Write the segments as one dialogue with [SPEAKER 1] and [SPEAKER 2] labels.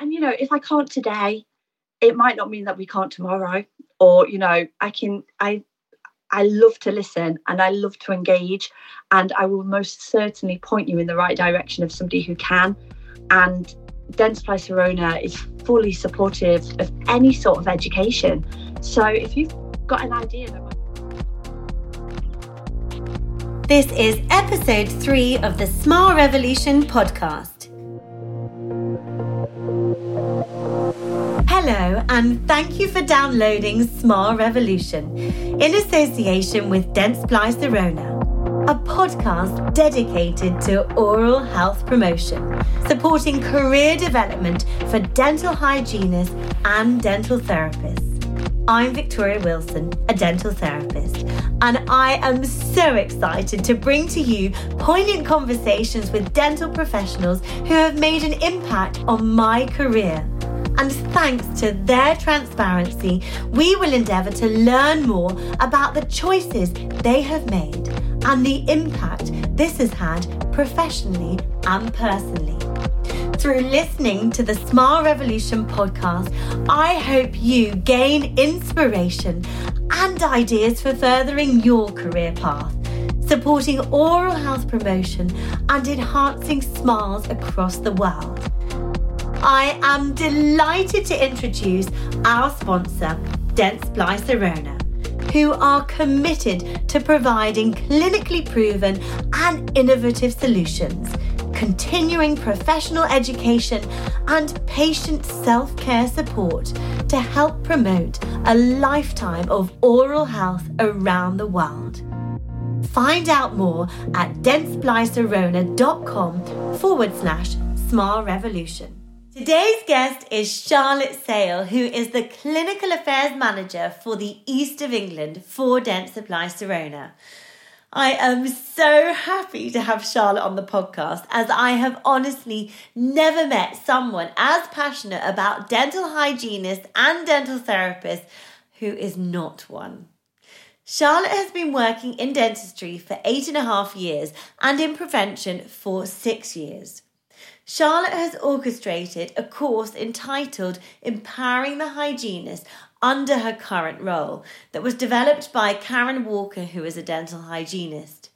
[SPEAKER 1] and you know, if I can't today, it might not mean that we can't tomorrow. Or, you know, I can I I love to listen and I love to engage and I will most certainly point you in the right direction of somebody who can. And Dentsply Sirona is fully supportive of any sort of education. So if you've got an idea that
[SPEAKER 2] This is episode three of the Smile Revolution podcast. Hello, and thank you for downloading Smile Revolution in association with Dentsply Sirona, a podcast dedicated to oral health promotion, supporting career development for dental hygienists and dental therapists. I'm Victoria Wilson, a dental therapist, and I am so excited to bring to you poignant conversations with dental professionals who have made an impact on my career. And thanks to their transparency, we will endeavour to learn more about the choices they have made and the impact this has had professionally and personally. Through listening to the Smile Revolution podcast, I hope you gain inspiration and ideas for furthering your career path, supporting oral health promotion and enhancing smiles across the world. I am delighted to introduce our sponsor, Dentsply Sirona who are committed to providing clinically proven and innovative solutions continuing professional education, and patient self care support to help promote a lifetime of oral health around the world. Find out more at dentsplysirona.com forward slash smile revolution. Today's guest is Charlotte Sale, who is the Clinical Affairs Manager for the East of England for Dentsply Sirona. I am so happy to have Charlotte on the podcast as I have honestly never met someone as passionate about dental hygienists and dental therapists who is not one. Charlotte has been working in dentistry for eight and a half years and in prevention for six years. Charlotte has orchestrated a course entitled Empowering the Hygienist under her current role that was developed by Karen Walker, who is a dental hygienist.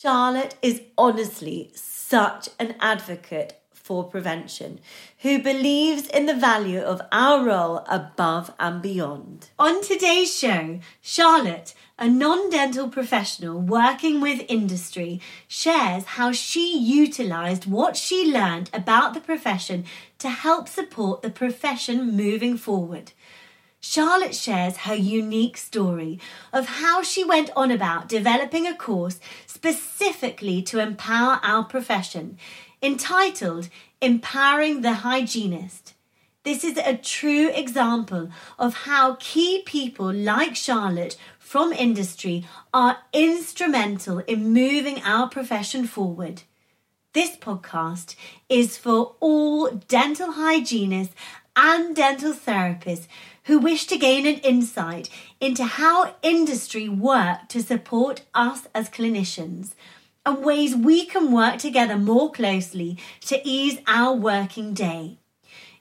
[SPEAKER 2] Charlotte is honestly such an advocate for prevention who believes in the value of our role above and beyond. On today's show, Charlotte, a non dental professional working with industry, shares how she utilised what she learned about the profession to help support the profession moving forward. Charlotte shares her unique story of how she went on about developing a course specifically to empower our profession, entitled Empowering the Hygienist. This is a true example of how key people like Charlotte from industry are instrumental in moving our profession forward. This podcast is for all dental hygienists and dental therapists who wish to gain an insight into how industry work to support us as clinicians and ways we can work together more closely to ease our working day.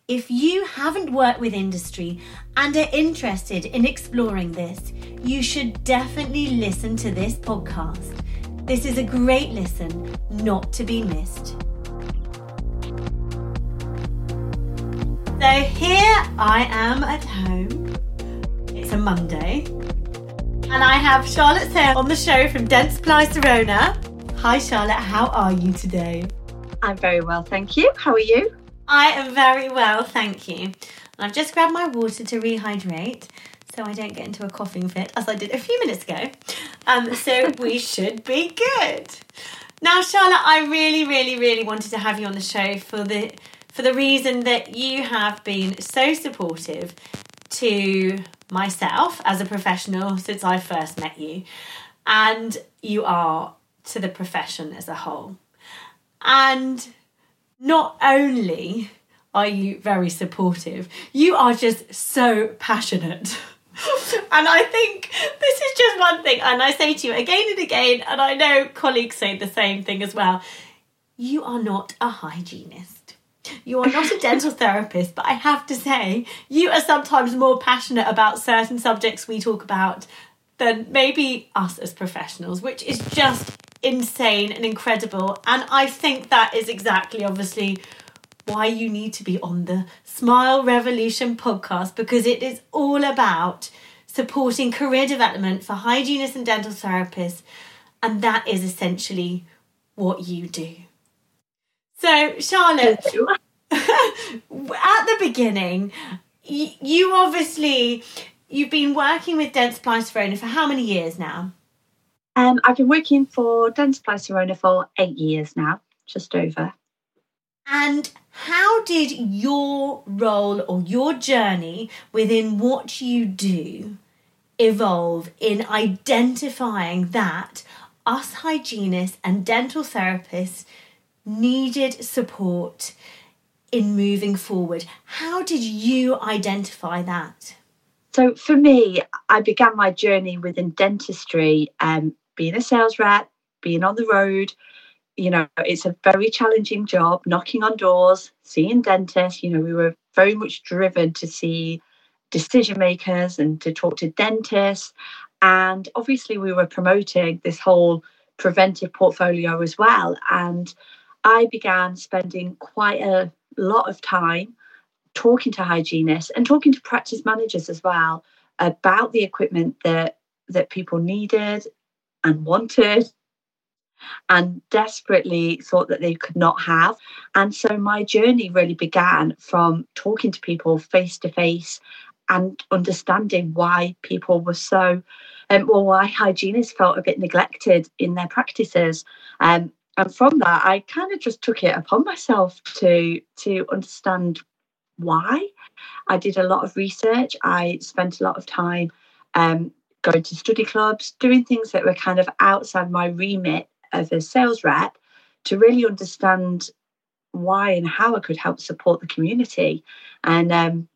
[SPEAKER 2] If you haven't worked with industry and are interested in exploring this, you should definitely listen to this podcast. This is a great listen, not to be missed. So here I am at home. It's a Monday. And I have Charlotte Sale on the show from Dentsply Sirona. Hi Charlotte, how are you today?
[SPEAKER 1] I'm very well, thank you. How are you?
[SPEAKER 2] I am very well, thank you. I've just grabbed my water to rehydrate so I don't get into a coughing fit as I did a few minutes ago. Um, so we should be good. Now, Charlotte, I really, really, really wanted to have you on the show for the for the reason that you have been so supportive to myself as a professional since I first met you, and you are to the profession as a whole. And not only are you very supportive, you are just so passionate. and I think this is just one thing, and I say to you again and again, and I know colleagues say the same thing as well you are not a hygienist. You are not a dental therapist, but I have to say, you are sometimes more passionate about certain subjects we talk about than maybe us as professionals, which is just insane and incredible. And I think that is exactly, obviously, why you need to be on the Smile Revolution podcast because it is all about supporting career development for hygienists and dental therapists. And that is essentially what you do. So, Charlotte, at the beginning, you obviously you've been working with Dentsply Sirona for how many years now?
[SPEAKER 1] Um, I've been working for Dentsply Sirona for eight years now, just over.
[SPEAKER 2] And how did your role or your journey within what you do evolve in identifying that us hygienists and dental therapists needed support in moving forward? How did you identify that?
[SPEAKER 1] So, for me, I began my journey within dentistry, um, being a sales rep, being on the road, you know, it's a very challenging job, knocking on doors, seeing dentists. You know, we were very much driven to see decision makers and to talk to dentists. And obviously, we were promoting this whole preventive portfolio as well. And I began spending quite a lot of time talking to hygienists and talking to practice managers as well about the equipment that that people needed and wanted and desperately thought that they could not have. And so my journey really began from talking to people face to face and understanding why people were so, um, well, why hygienists felt a bit neglected in their practices. Um, and from that, I kind of just took it upon myself to to understand why. I did a lot of research. I spent a lot of time um, going to study clubs, doing things that were kind of outside my remit as a sales rep to really understand why and how I could help support the community. And um,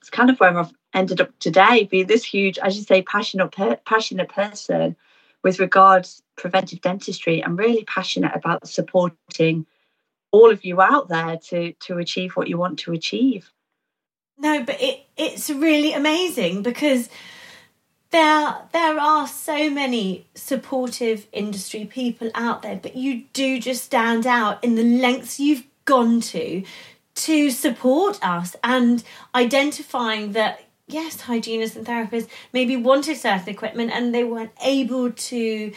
[SPEAKER 1] it's kind of where I've ended up today, being this huge, as you say, passionate per- passionate person with regards preventive dentistry. I'm really passionate about supporting all of you out there to to achieve what you want to achieve.
[SPEAKER 2] No, but it it's really amazing because there there are so many supportive industry people out there but you do just stand out in the lengths you've gone to to support us and identifying that yes hygienists and therapists maybe wanted certain equipment and they weren't able to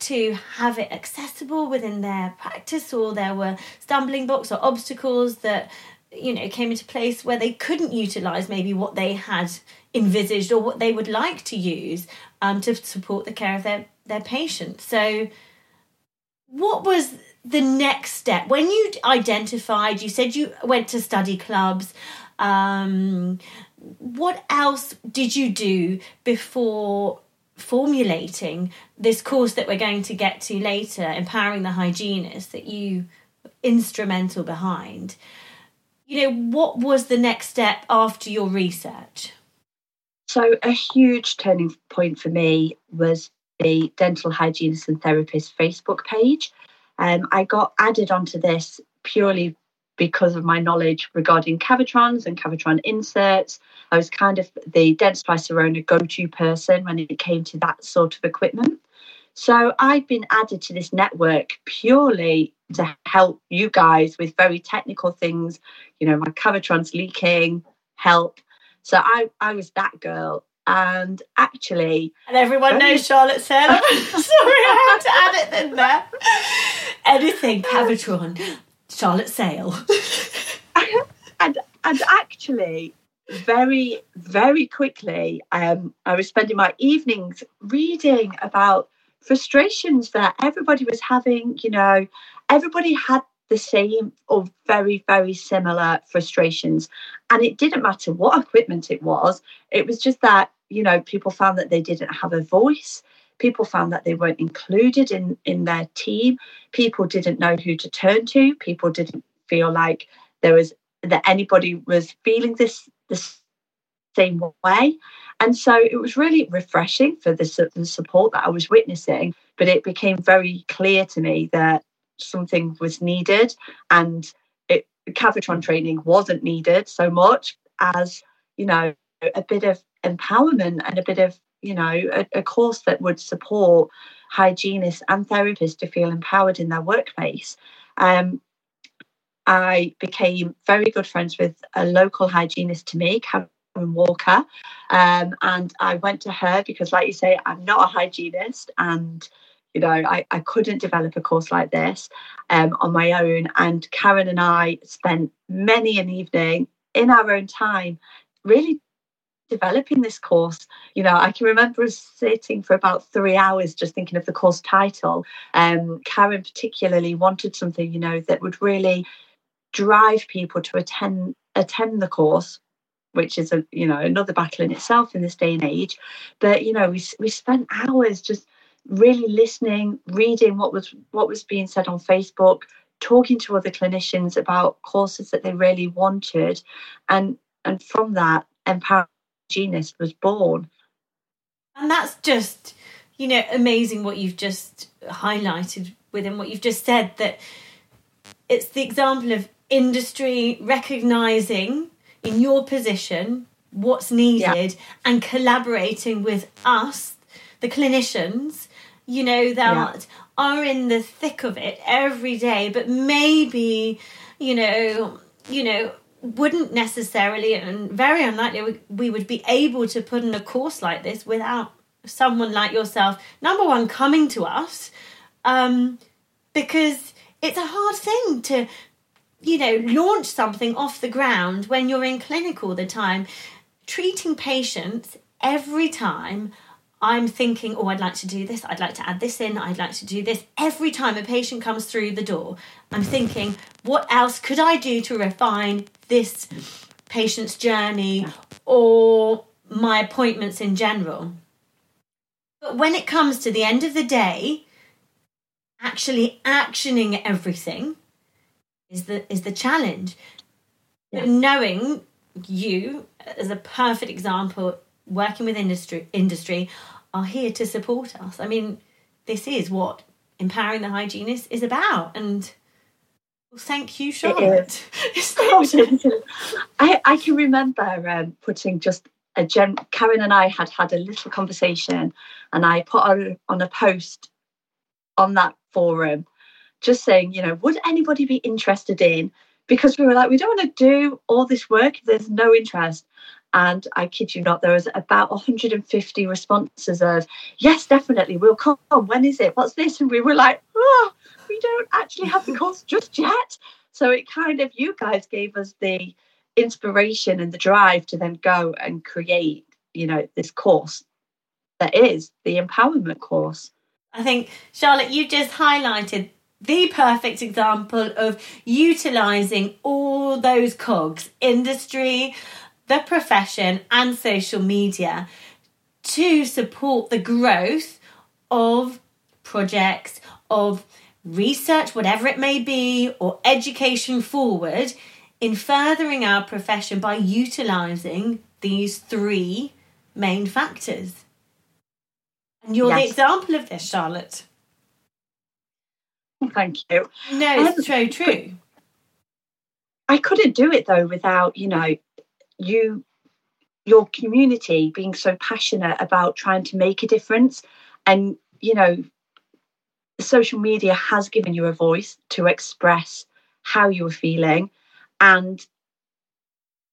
[SPEAKER 2] to have it accessible within their practice or there were stumbling blocks or obstacles that you know came into place where they couldn't utilize maybe what they had envisaged or what they would like to use um, to support the care of their, their patients. So, what was the next step when you identified? You said you went to study clubs. Um, what else did you do before formulating this course that we're going to get to later, empowering the hygienist that you instrumental behind? You know, what was the next step after your research?
[SPEAKER 1] So, a huge turning point for me was the Dental Hygienist and Therapist Facebook page. Um, I got added onto this purely because of my knowledge regarding Cavitrons and Cavitron inserts. I was kind of the Dentsply Sirona go to person when it came to that sort of equipment. So I've been added to this network purely to help you guys with very technical things. You know, my Cavitron's leaking, help. So I, I was that girl. And actually,
[SPEAKER 2] and everyone knows Charlotte Sale. Sorry, I had to add it in there. Anything Cavitron, Charlotte Sale.
[SPEAKER 1] and and actually, very very quickly, um, I was spending my evenings reading about frustrations that everybody was having. You know, everybody had the same or very, very similar frustrations. And it didn't matter what equipment it was, it was just that, you know, people found that they didn't have a voice. People found that they weren't included in, in their team. People didn't know who to turn to. People didn't feel like there was that anybody was feeling this this same way. And so it was really refreshing for the, the support that I was witnessing. But it became very clear to me that something was needed and it Cavitron training wasn't needed so much as, you know, a bit of empowerment and a bit of, you know, a, a course that would support hygienists and therapists to feel empowered in their workplace. Um, I became very good friends with a local hygienist to me, Walker. Um, and I went to her because, like you say, I'm not a hygienist and you know, I, I couldn't develop a course like this um, on my own. And Karen and I spent many an evening in our own time really developing this course. You know, I can remember us sitting for about three hours just thinking of the course title. Um, Karen particularly wanted something, you know, that would really drive people to attend attend the course which is a you know another battle in itself in this day and age. But you know we we spent hours just really listening reading what was what was being said on facebook talking to other clinicians about courses that they really wanted. And and from that empower genius was born.
[SPEAKER 2] And that's just you know amazing what you've just highlighted within what you've just said that it's the example of industry recognizing in your position what's needed yeah. and collaborating with us, the clinicians, you know, that yeah. are in the thick of it every day, but maybe, you know, you know, wouldn't necessarily and very unlikely we would be able to put in a course like this without someone like yourself number one coming to us um because it's a hard thing to you know, launch something off the ground when you're in clinic all the time. Treating patients every time I'm thinking, oh, I'd like to do this, I'd like to add this in, I'd like to do this. Every time a patient comes through the door, I'm thinking, what else could I do to refine this patient's journey or my appointments in general? But when it comes to the end of the day, actually actioning everything, is the is the challenge. Yeah. Knowing you as a perfect example, working with industry industry, are here to support us. I mean, this is what empowering the hygienist is about, and well, thank you, Charlotte.
[SPEAKER 1] I I can remember um, putting just a gen. Karen and I had had a little conversation, and I put on on a post on that forum just saying, you know, would anybody be interested in? Because we were like, we don't want to do all this work if there's no interest. And I kid you not, there was about 150 responses of, yes, definitely, we'll come. When is it? What's this? And we were like, oh, we don't actually have the course just yet. So it kind of, you guys gave us the inspiration and the drive to then go and create, you know, this course that is the empowerment course.
[SPEAKER 2] I think, Charlotte, you just highlighted the perfect example of utilizing all those cogs industry, the profession, and social media to support the growth of projects, of research, whatever it may be, or education forward in furthering our profession by utilizing these three main factors. And you're yes. the example of this, Charlotte.
[SPEAKER 1] Thank you.
[SPEAKER 2] No, it's um, so true.
[SPEAKER 1] I couldn't do it though without, you know, you your community being so passionate about trying to make a difference. And you know social media has given you a voice to express how you are feeling. And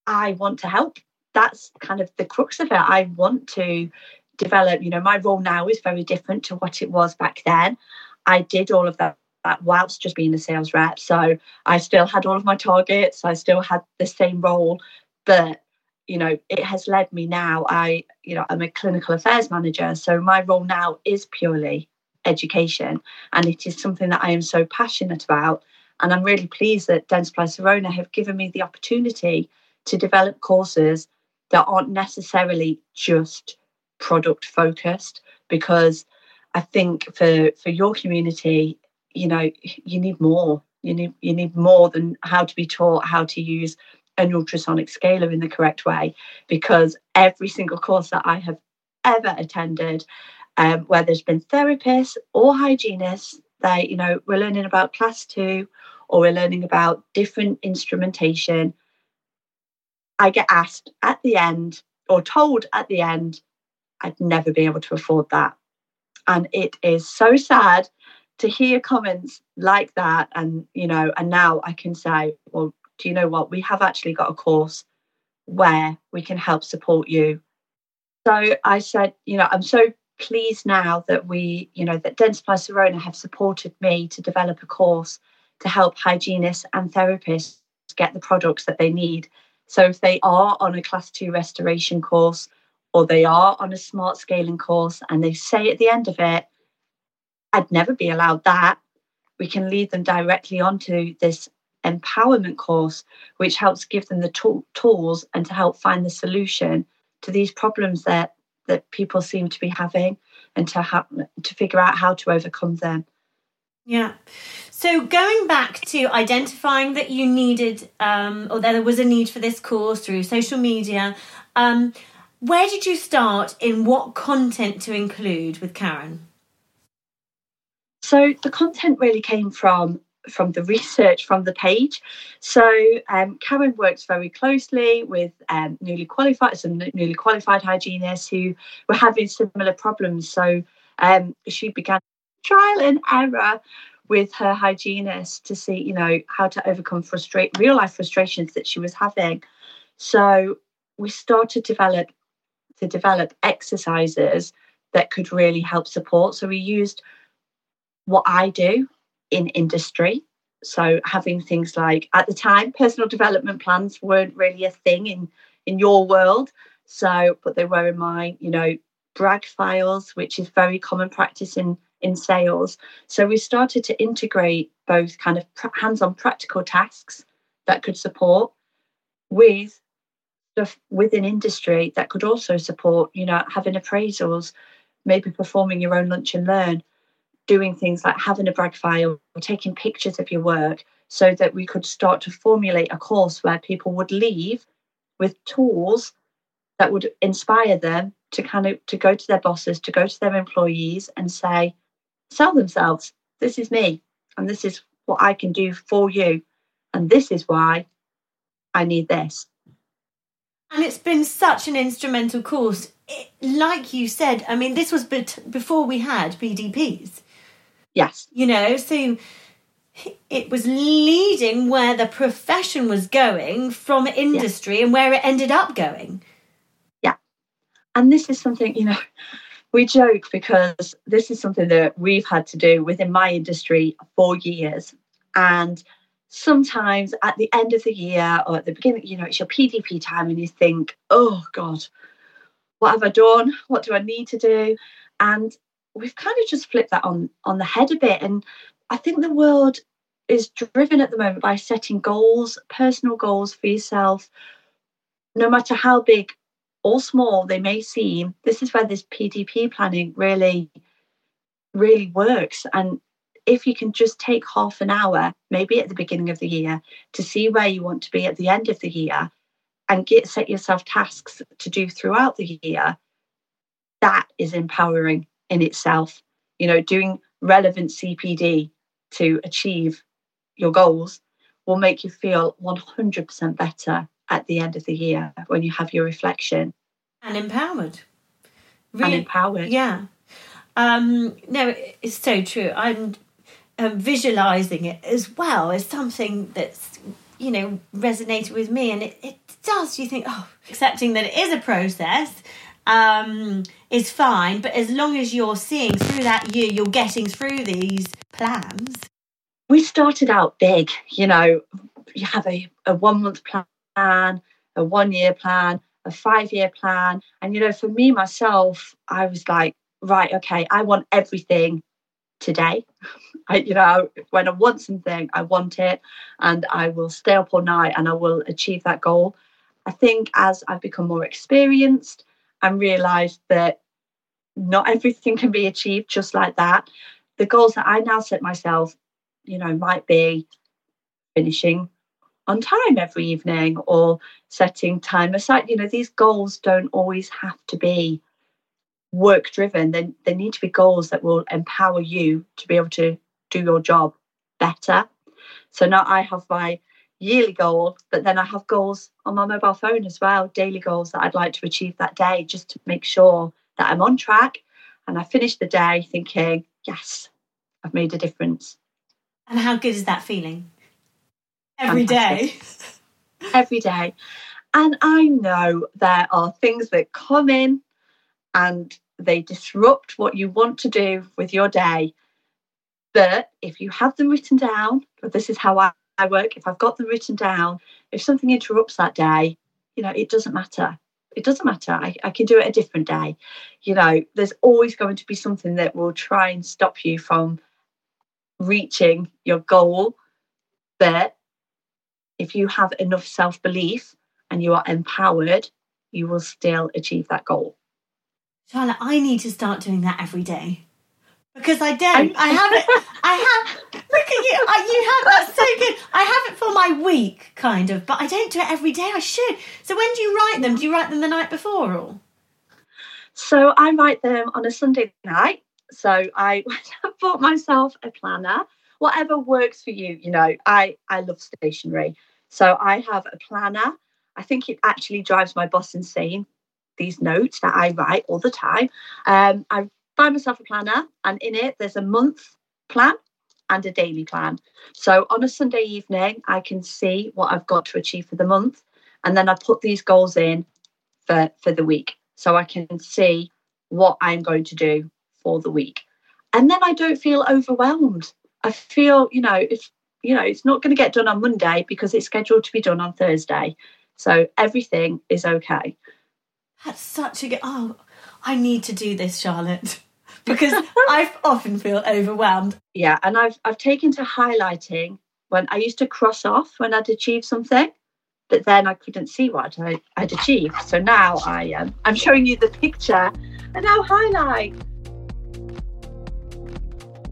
[SPEAKER 1] i want to help. That's kind of the crux of it. I want to develop you know my role now is very different to what it was back then. I did all of that that whilst just being a sales rep. So I still had all of my targets, I still had the same role, but you know, it has led me now. I, you know, I'm a clinical affairs manager. So my role now is purely education. And it is something that I am so passionate about. And I'm really pleased that Dentsply Sirona have given me the opportunity to develop courses that aren't necessarily just product focused because I think for for your community you know you need more you need you need more than how to be taught how to use an ultrasonic scaler in the correct way because every single course that i have ever attended um, where there's been therapists or hygienists they you know we're learning about class two or we're learning about different instrumentation, I get asked at the end or told at the end, I'd never be able to afford that. And it is so sad to hear comments like that. And, you know, and now I can say, well, do you know what? We have actually got a course where we can help support you. So I said, you know, I'm so pleased now that we, you know, that Dentsply Sirona have supported me to develop a course to help hygienists and therapists get the products that they need. So if they are on a class two restoration course or they are on a smart scaling course and they say at the end of it, I'd never be allowed that, we can lead them directly onto this empowerment course, which helps give them the tool, tools and to help find the solution to these problems that that people seem to be having and to have to figure out how to overcome them.
[SPEAKER 2] Yeah. So going back to identifying that you needed, um, or there was a need for this course through social media, um, where did you start in what content to include with Karen?
[SPEAKER 1] So the content really came from from the research from the page. So um, Karen works very closely with um, newly qualified some newly qualified hygienists who were having similar problems. So um, she began trial and error with her hygienist to see, you know, how to overcome frustrate real life frustrations that she was having. So we started to develop to develop exercises that could really help support. So we used what I do in industry. So having things like at the time, personal development plans weren't really a thing in in your world. So, but they were in mine. You know, brag files, which is very common practice in in sales. So we started to integrate both kind of hands-on practical tasks that could support with stuff within industry that could also support. You know, having appraisals, maybe performing your own lunch and learn doing things like having a brag file, or taking pictures of your work, so that we could start to formulate a course where people would leave with tools that would inspire them to kind of to go to their bosses, to go to their employees and say, sell themselves. This is me, and this is what I can do for you, and this is why I need this.
[SPEAKER 2] And it's been such an instrumental course. It, like you said, I mean, this was before we had PDPs.
[SPEAKER 1] Yes.
[SPEAKER 2] You know, so it was leading where the profession was going from industry yeah. and where it ended up going.
[SPEAKER 1] Yeah. And this is something, you know, we joke because this is something that we've had to do within my industry for years. And sometimes at the end of the year or at the beginning, you know, it's your PDP time and you think, oh God, what have I done? What do I need to do? And we've kind of just flipped that on on the head a bit. And i think the world is driven at the moment by setting goals personal goals for yourself. No matter how big or small they may seem this is where this pdp planning really really works. And if you can just take half an hour maybe at the beginning of the year to see where you want to be at the end of the year and get set yourself tasks to do throughout the year that is empowering in itself. You know, doing relevant CPD to achieve your goals will make you feel 100% better at the end of the year when you have your reflection.
[SPEAKER 2] And empowered.
[SPEAKER 1] Really, and empowered.
[SPEAKER 2] Yeah. Um, no, it's so true. I'm um, visualizing it as well as something that's, you know, resonated with me. And it, it does. You think, oh, accepting that it is a process um, is fine. But as long as you're seeing through that year, you're getting through these plans.
[SPEAKER 1] We started out big, you know, you have a, a one month plan, a one year plan, a five year plan. And, you know, for me, myself, I was like, right, okay, I want everything today. I, you know, when I want something, I want it, and I will stay up all night and I will achieve that goal. I think as I've become more experienced, and realized that not everything can be achieved just like that. The goals that I now set myself, you know, might be finishing on time every evening or setting time aside. You know, these goals don't always have to be work driven. They, they need to be goals that will empower you to be able to do your job better. So now I have my yearly goal, but then I have goals on my mobile phone as well, daily goals that I'd like to achieve that day, just to make sure that I'm on track. And I finish the day thinking, yes, I've made a difference.
[SPEAKER 2] And how good is that feeling? Every Fantastic.
[SPEAKER 1] day. Every day. And I know there are things that come in and they disrupt what you want to do with your day. But if you have them written down, this is how I, I work, if I've got them written down, if something interrupts that day, you know, it doesn't matter. It doesn't matter. I, I can do it a different day. You know, there's always going to be something that will try and stop you from reaching your goal. But if you have enough self belief and you are empowered, you will still achieve that goal.
[SPEAKER 2] Charlotte, I need to start doing that every day because I don't. I have it. I have. Look at you. I, you have that's so good. I have it for my week, kind of, but I don't do it every day. I should. So when do you write them? Do you write them the night before, or?
[SPEAKER 1] So I write them on a Sunday night. So I bought myself a planner. Whatever works for you. You know, I I love stationery, so I have a planner. I think it actually drives my boss insane these notes that I write all the time. Um, I find myself a planner, and in it, there's a month plan and a daily plan. So on a Sunday evening, I can see what I've got to achieve for the month, and then I put these goals in for, for the week. So I can see what I'm going to do for the week. And then I don't feel overwhelmed. I feel, you know, if you know, it's not going to get done on Monday because it's scheduled to be done on Thursday. So everything is okay.
[SPEAKER 2] That's such a good. Oh, I need to do this, Charlotte, because I often feel overwhelmed.
[SPEAKER 1] Yeah, and I've I've taken to highlighting when I used to cross off when I'd achieved something, but then I couldn't see what I, would achieved. So now I am. Um, I'm showing you the picture, and now highlight.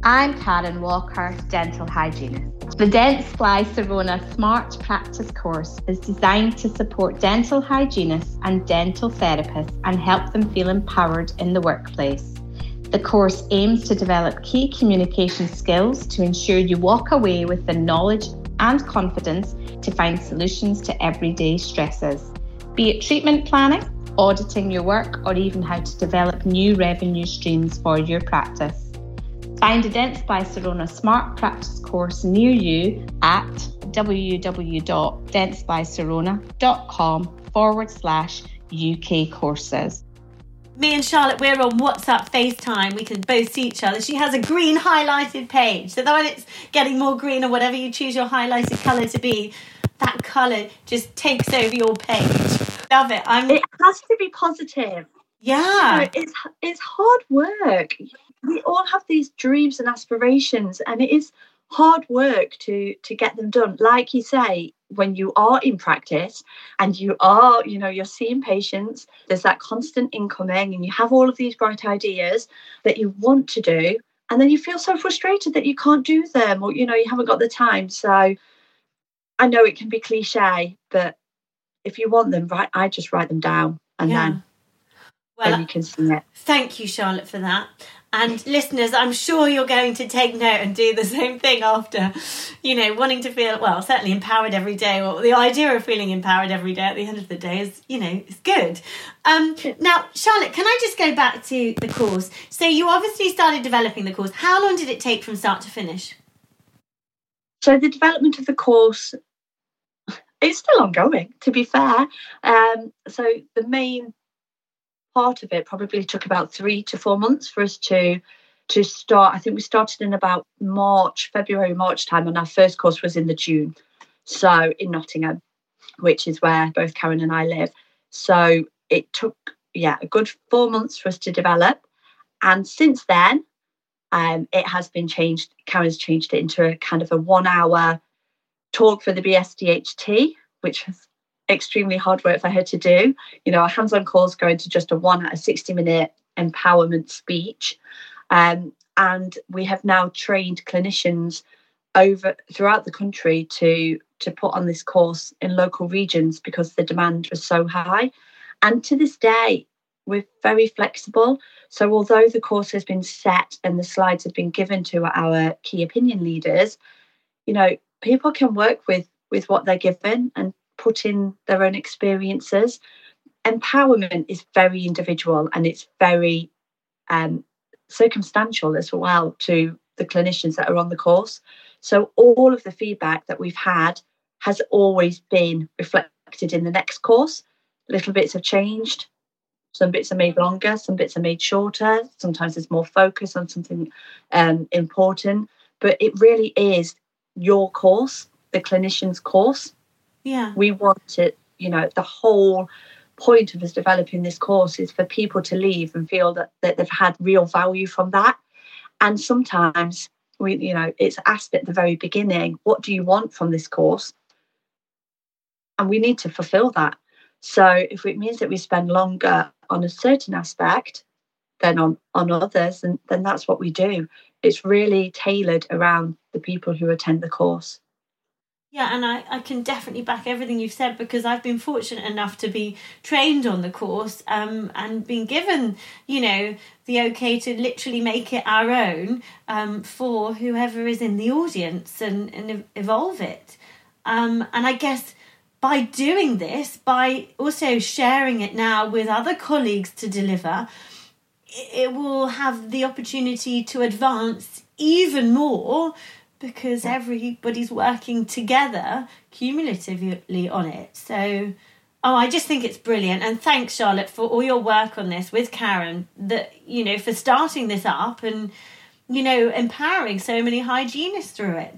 [SPEAKER 3] I'm Karen Walker, dental hygienist. The Dentsply Sirona Smart Practice course is designed to support dental hygienists and dental therapists and help them feel empowered in the workplace. The course aims to develop key communication skills to ensure you walk away with the knowledge and confidence to find solutions to everyday stresses, be it treatment planning, auditing your work, or even how to develop new revenue streams for your practice. Find a Dentsply Sirona Smart Practice course near you at www.dentsplySirona.com forward slash UK courses.
[SPEAKER 2] Me and Charlotte, we're on WhatsApp FaceTime. We can both see each other. She has a green highlighted page. So when it's getting more green or whatever you choose your highlighted colour to be, that colour just takes over your page. Love it. I'm...
[SPEAKER 1] It has to be positive.
[SPEAKER 2] Yeah.
[SPEAKER 1] You know, it's it's hard work we all have these dreams and aspirations and it is hard work to to get them done like you say when you are in practice and you are you know you're seeing patients there's that constant incoming and you have all of these bright ideas that you want to do and then you feel so frustrated that you can't do them or you know you haven't got the time so i know it can be cliche but if you want them right i just write them down and yeah. then well, then you can see it.
[SPEAKER 2] Thank you, Charlotte, for that. And listeners, I'm sure you're going to take note and do the same thing after, you know, wanting to feel, well, certainly empowered every day, or the idea of feeling empowered every day at the end of the day is, you know, is good. Um, now, Charlotte, can I just go back to the course? So you obviously started developing the course. How long did it take from start to finish?
[SPEAKER 1] So the development of the course is still ongoing, to be fair. Um, so the main part of it probably took about three to four months for us to to start. I think we started in about March, February, March time, and our first course was in the June. So in Nottingham, which is where both Karen and I live. So it took yeah a good four months for us to develop, and since then, um, it has been changed. Karen's changed it into a kind of a one-hour talk for the BSDHT, which has extremely hard work for her to do. You know, our hands-on calls go into just a one out of 60 minute empowerment speech. Um, and we have now trained clinicians over throughout the country to to put on this course in local regions because the demand was so high. And to this day, we're very flexible. So although the course has been set and the slides have been given to our key opinion leaders, you know, people can work with with what they're given and put in their own experiences. Empowerment is very individual and it's very um, circumstantial as well to the clinicians that are on the course. So all of the feedback that we've had has always been reflected in the next course. Little bits have changed. Some bits are made longer, some bits are made shorter. Sometimes there's more focus on something um, important, but it really is your course, the clinician's course.
[SPEAKER 2] Yeah.
[SPEAKER 1] We want it, you know, the whole point of us developing this course is for people to leave and feel that, that they've had real value from that. And sometimes we, you know, it's asked at the very beginning, what do you want from this course? And we need to fulfill that. So if it means that we spend longer on a certain aspect than on, on others, and then that's what we do. It's really tailored around the people who attend the course.
[SPEAKER 2] Yeah, and I, I can definitely back everything you've said because I've been fortunate enough to be trained on the course um, and been given, you know, the okay to literally make it our own um, for whoever is in the audience and, and evolve it. Um, and I guess by doing this, by also sharing it now with other colleagues to deliver, it will have the opportunity to advance even more because everybody's working together cumulatively on it. So, oh, I just think it's brilliant. And thanks, Charlotte, for all your work on this with Karen, that, you know, for starting this up and, you know, empowering so many hygienists through it.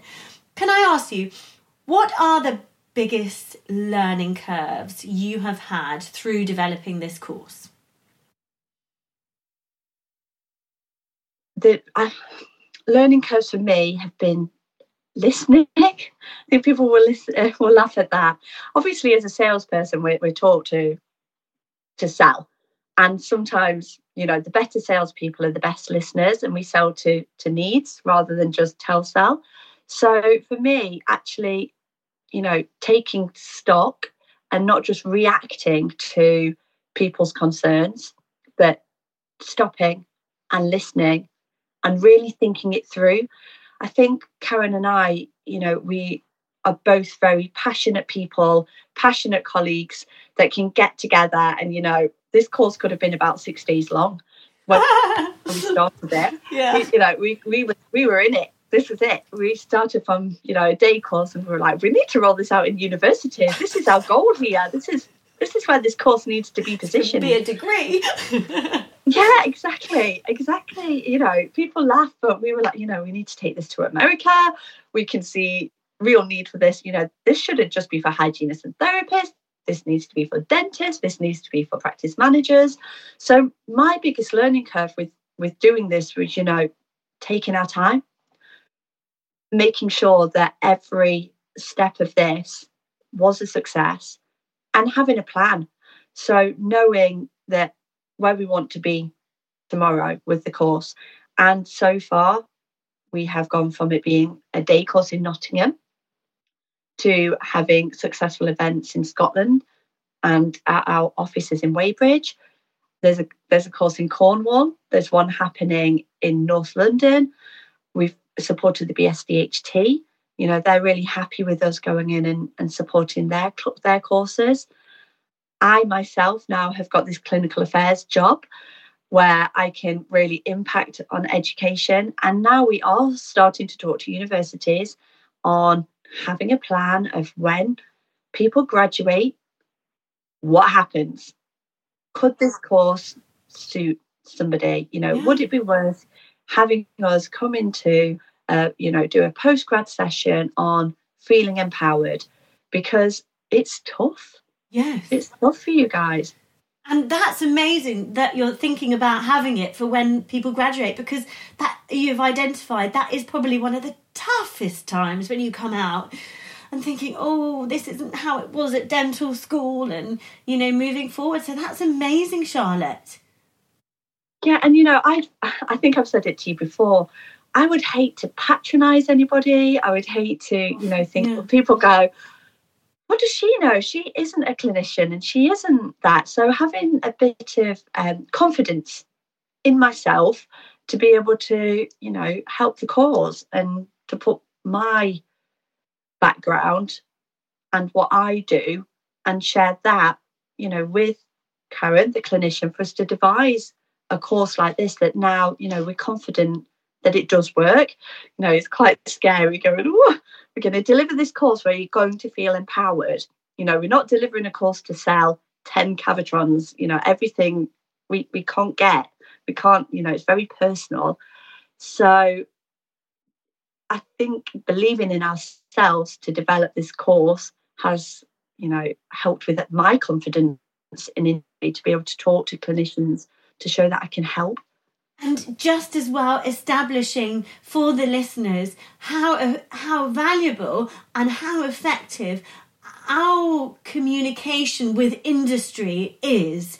[SPEAKER 2] Can I ask you, what are the biggest learning curves you have had through developing this course?
[SPEAKER 1] The uh, learning curves for me have been listening. People will listen, will laugh at that. Obviously, as a salesperson, we're, we're taught to to sell, and sometimes you know the better salespeople are the best listeners, and we sell to to needs rather than just tell sell. So for me, actually, you know, taking stock and not just reacting to people's concerns, but stopping and listening and really thinking it through. I think Karen and I, you know, we are both very passionate people, passionate colleagues that can get together. And, you know, this course could have been about six days long when we started it.
[SPEAKER 2] Yeah.
[SPEAKER 1] We, you know, we, we, were, we were in it. This was it. We started from, you know, a day course and we were like, we need to roll this out in universities. This is our goal here. This is this is where this course needs to be positioned.
[SPEAKER 2] be a degree.
[SPEAKER 1] yeah, exactly, exactly. You know, people laugh, but we were like, you know, we need to take this to America. We can see real need for this. You know, this shouldn't just be for hygienists and therapists. This needs to be for dentists. This needs to be for practice managers. So my biggest learning curve with with doing this was, you know, taking our time, making sure that every step of this was a success and having a plan. So knowing that where we want to be tomorrow with the course. And so far, we have gone from it being a day course in Nottingham to having successful events in Scotland and at our offices in Weybridge. There's a there's a course in Cornwall. There's one happening in North London. We've supported the BSDHT you know they're really happy with us going in and, and supporting their their courses. I myself now have got this clinical affairs job where i can really impact on education and now we are starting to talk to universities on having a plan of when people graduate what happens? Could this course suit somebody? You know yeah. would it be worth having us come into uh, you know, do a postgrad session on feeling empowered because it's tough.
[SPEAKER 2] Yes.
[SPEAKER 1] It's tough for you guys.
[SPEAKER 2] And that's amazing that you're thinking about having it for when people graduate because that you've identified that is probably one of the toughest times when you come out and thinking, oh, this isn't how it was at dental school and, you know, moving forward. So that's amazing, Charlotte.
[SPEAKER 1] Yeah, and you know, I I think I've said it to you before. I would hate to patronize anybody. I would hate to, you know, think yeah. people go, what does she know? She isn't a clinician and she isn't that. So having a bit of um, confidence in myself to be able to, you know, help the cause and to put my background and what I do and share that, you know, with Karen, the clinician, for us to devise a course like this that now, you know, we're confident that it does work. You know, it's quite scary going, we're going to deliver this course where you're going to feel empowered. You know, we're not delivering a course to sell 10 Cavitrons, you know, everything we, we can't get. We can't, you know, it's very personal. So I think believing in ourselves to develop this course has, you know, helped with my confidence in to be able to talk to clinicians to show that I can help.
[SPEAKER 2] And just as well, establishing for the listeners how how valuable and how effective our communication with industry is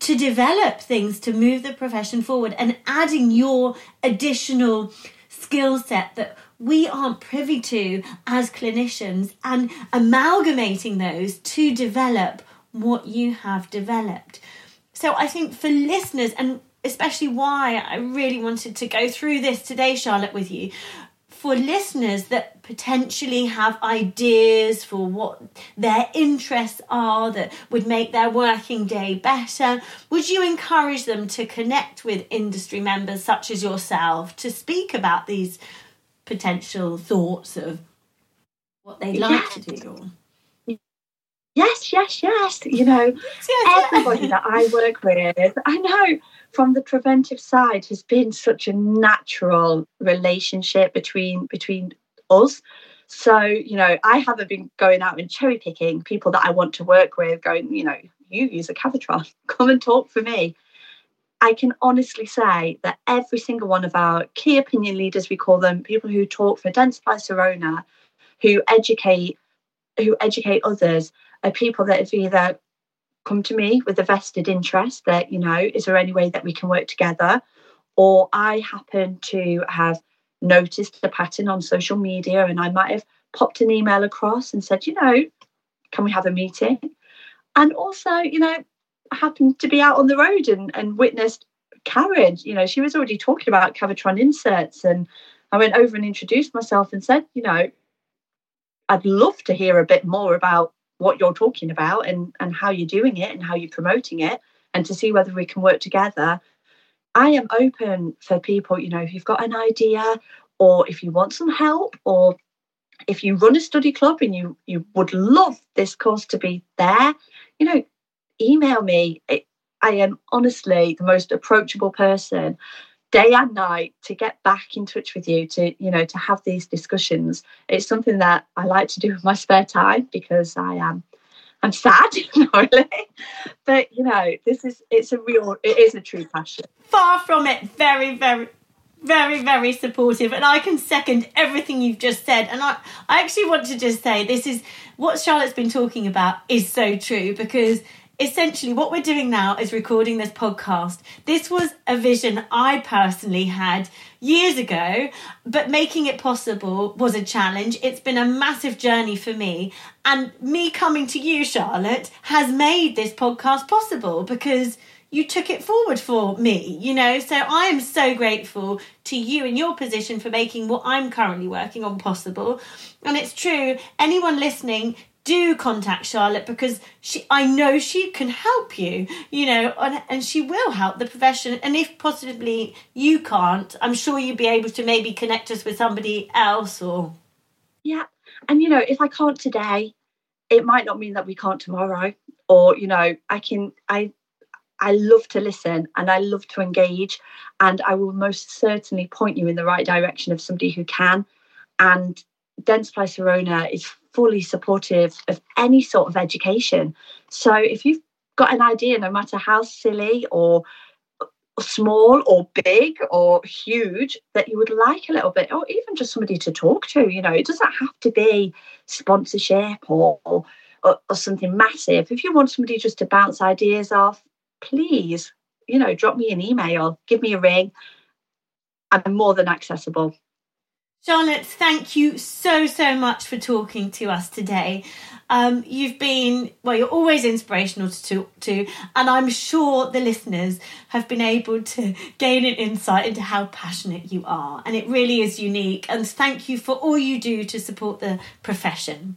[SPEAKER 2] to develop things to move the profession forward and adding your additional skill set that we aren't privy to as clinicians and amalgamating those to develop what you have developed. So I think for listeners, and especially why I really wanted to go through this today, Charlotte, with you, for listeners that potentially have ideas for what their interests are that would make their working day better, would you encourage them to connect with industry members such as yourself to speak about these potential thoughts of what they'd like yes. to do?
[SPEAKER 1] Yes, yes, yes. You know, yes, everybody that I work with, I know from the preventive side has been such a natural relationship between between us. So, you know, I haven't been going out and cherry picking people that I want to work with, going, you know, you use a Cavitron, come and talk for me. I can honestly say that every single one of our key opinion leaders, we call them people who talk for Dentsply Sirona, who educate, who educate others, are people that have either come to me with a vested interest that, you know, is there any way that we can work together? Or I happen to have noticed a pattern on social media and I might have popped an email across and said, you know, can we have a meeting? And also, you know, happened to be out on the road and, and witnessed Karen, you know, she was already talking about Cavitron inserts. And I went over and introduced myself and said, you know, I'd love to hear a bit more about what you're talking about and and how you're doing it and how you're promoting it and to see whether we can work together. I am open for people you know if you've got an idea or if you want some help or if you run a study club and you you would love this course to be there you know email me. It, i am honestly the most approachable person day and night to get back in touch with you to you know to have these discussions. It's something that i like to do in my spare time because i am i'm sad really. But you know this is it's a real it is a true passion.
[SPEAKER 2] Far from it. Very very very very supportive. And i can second everything you've just said. And i i actually want to just say this is what charlotte's been talking about is so true because essentially what we're doing now is recording this podcast. This was a vision I personally had years ago, but making it possible was a challenge. It's been a massive journey for me. And me coming to you, Charlotte, has made this podcast possible because you took it forward for me, you know. So I am so grateful to you in your position for making what I'm currently working on possible. And it's true, anyone listening do contact Charlotte because she I know she can help you, you know, and, and she will help the profession. And if possibly you can't, I'm sure you'd be able to maybe connect us with somebody else or
[SPEAKER 1] Yeah. And you know, if I can't today, it might not mean that we can't tomorrow. Or, you know, I can I I love to listen and I love to engage and I will most certainly point you in the right direction of somebody who can. And Dentsply Sirona is fully supportive of any sort of education. So if you've got an idea, no matter how silly or small or big or huge that you would like a little bit or even just somebody to talk to you know it doesn't have to be sponsorship or, or, or something massive. If you want somebody just to bounce ideas off please you know drop me an email give me a ring. I'm more than accessible
[SPEAKER 2] Charlotte, thank you so, so much for talking to us today. Um, you've been, well, you're always inspirational to talk to, and I'm sure the listeners have been able to gain an insight into how passionate you are. And it really is unique. And thank you for all you do to support the profession.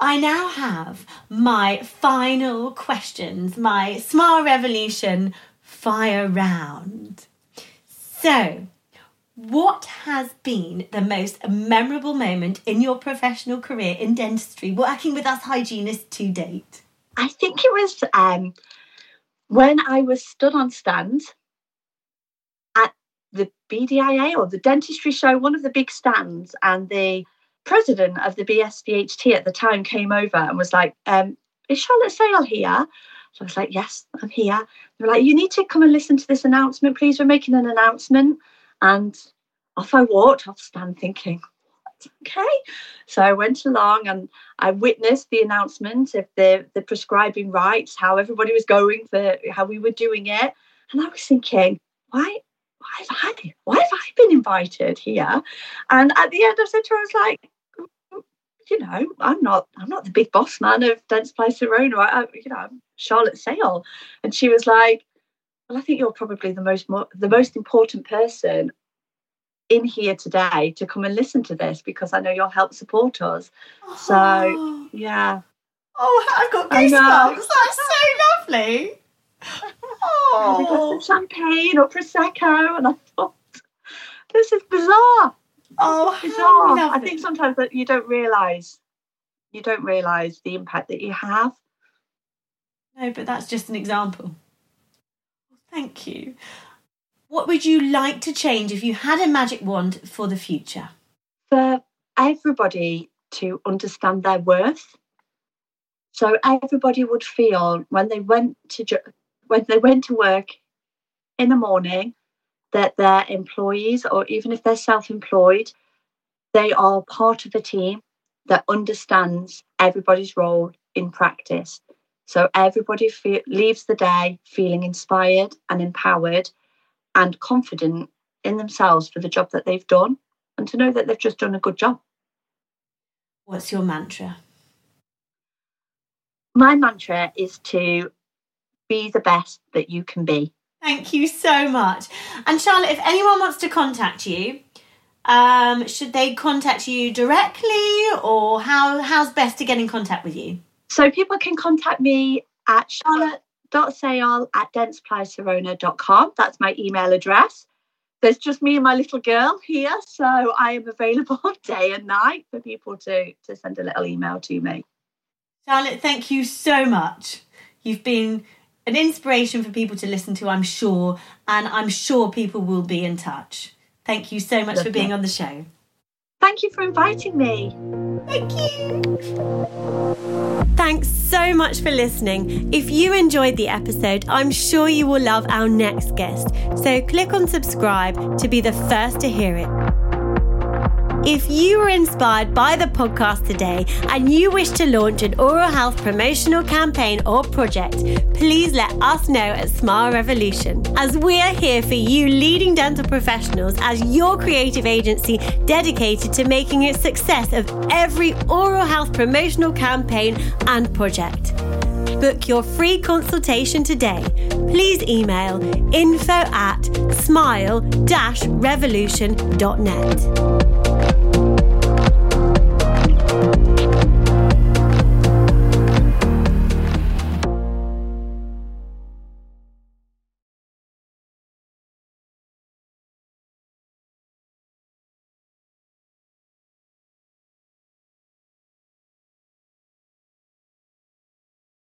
[SPEAKER 2] I now have my final questions, my Smile Revolution fire round. So, what has been the most memorable moment in your professional career in dentistry, working with us hygienists to date?
[SPEAKER 1] I think it was um, when I was stood on stand at the BDIA or the dentistry show, one of the big stands, and the president of the BSDHT at the time came over and was like, um, Is Charlotte Sale here? So I was like, Yes, I'm here. They were like, You need to come and listen to this announcement, please. We're making an announcement. And off I walked off stand thinking, okay. So I went along and I witnessed the announcement of the, the prescribing rights, how everybody was going for how we were doing it. And I was thinking, why why have I been, why have I been invited here? And at the end I said to her, I was like, you know, I'm not I'm not the big boss man of Dentsply Sirona. I, I, you know, I'm Charlotte Sale. And she was like, Well, I think you're probably the most the most important person in here today to come and listen to this because I know you'll help support us. Oh. So yeah.
[SPEAKER 2] Oh, I've got goosebumps. That's so lovely.
[SPEAKER 1] Oh, champagne or prosecco, and I thought this is bizarre.
[SPEAKER 2] Oh,
[SPEAKER 1] this bizarre. I think sometimes that you don't realise you don't realise the impact that you have.
[SPEAKER 2] No, but that's just an example. Thank you. What would you like to change if you had a magic wand for the future?
[SPEAKER 1] For everybody to understand their worth. So everybody would feel when they went to when they went to work in the morning that their employees or even if they're self-employed they are part of a team that understands everybody's role in practice so everybody fe- leaves the day feeling inspired and empowered and confident in themselves for the job that they've done and to know that they've just done a good job.
[SPEAKER 2] What's your mantra?
[SPEAKER 1] My mantra is to be the best that you can be.
[SPEAKER 2] Thank you so much. And Charlotte, if anyone wants to contact you, um, should they contact you directly or how how's best to get in contact with you?
[SPEAKER 1] So people can contact me at charlotte.sale at dentsplysirona.com. That's my email address. There's just me and my little girl here, so I am available day and night for people to, to send a little email to me.
[SPEAKER 2] Charlotte, thank you so much. You've been an inspiration for people to listen to, I'm sure, and I'm sure people will be in touch. Thank you so much for being on the show.
[SPEAKER 1] Thank you for inviting me.
[SPEAKER 2] Thank you. Thanks so much for listening. If you enjoyed the episode, I'm sure you will love our next guest. So click on subscribe to be the first to hear it. If you were inspired by the podcast today and you wish to launch an oral health promotional campaign or project, please let us know at Smile Revolution, as we are here for you leading dental professionals as your creative agency dedicated to making a success of every oral health promotional campaign and project. Book your free consultation today. Please email info at smile-revolution.net.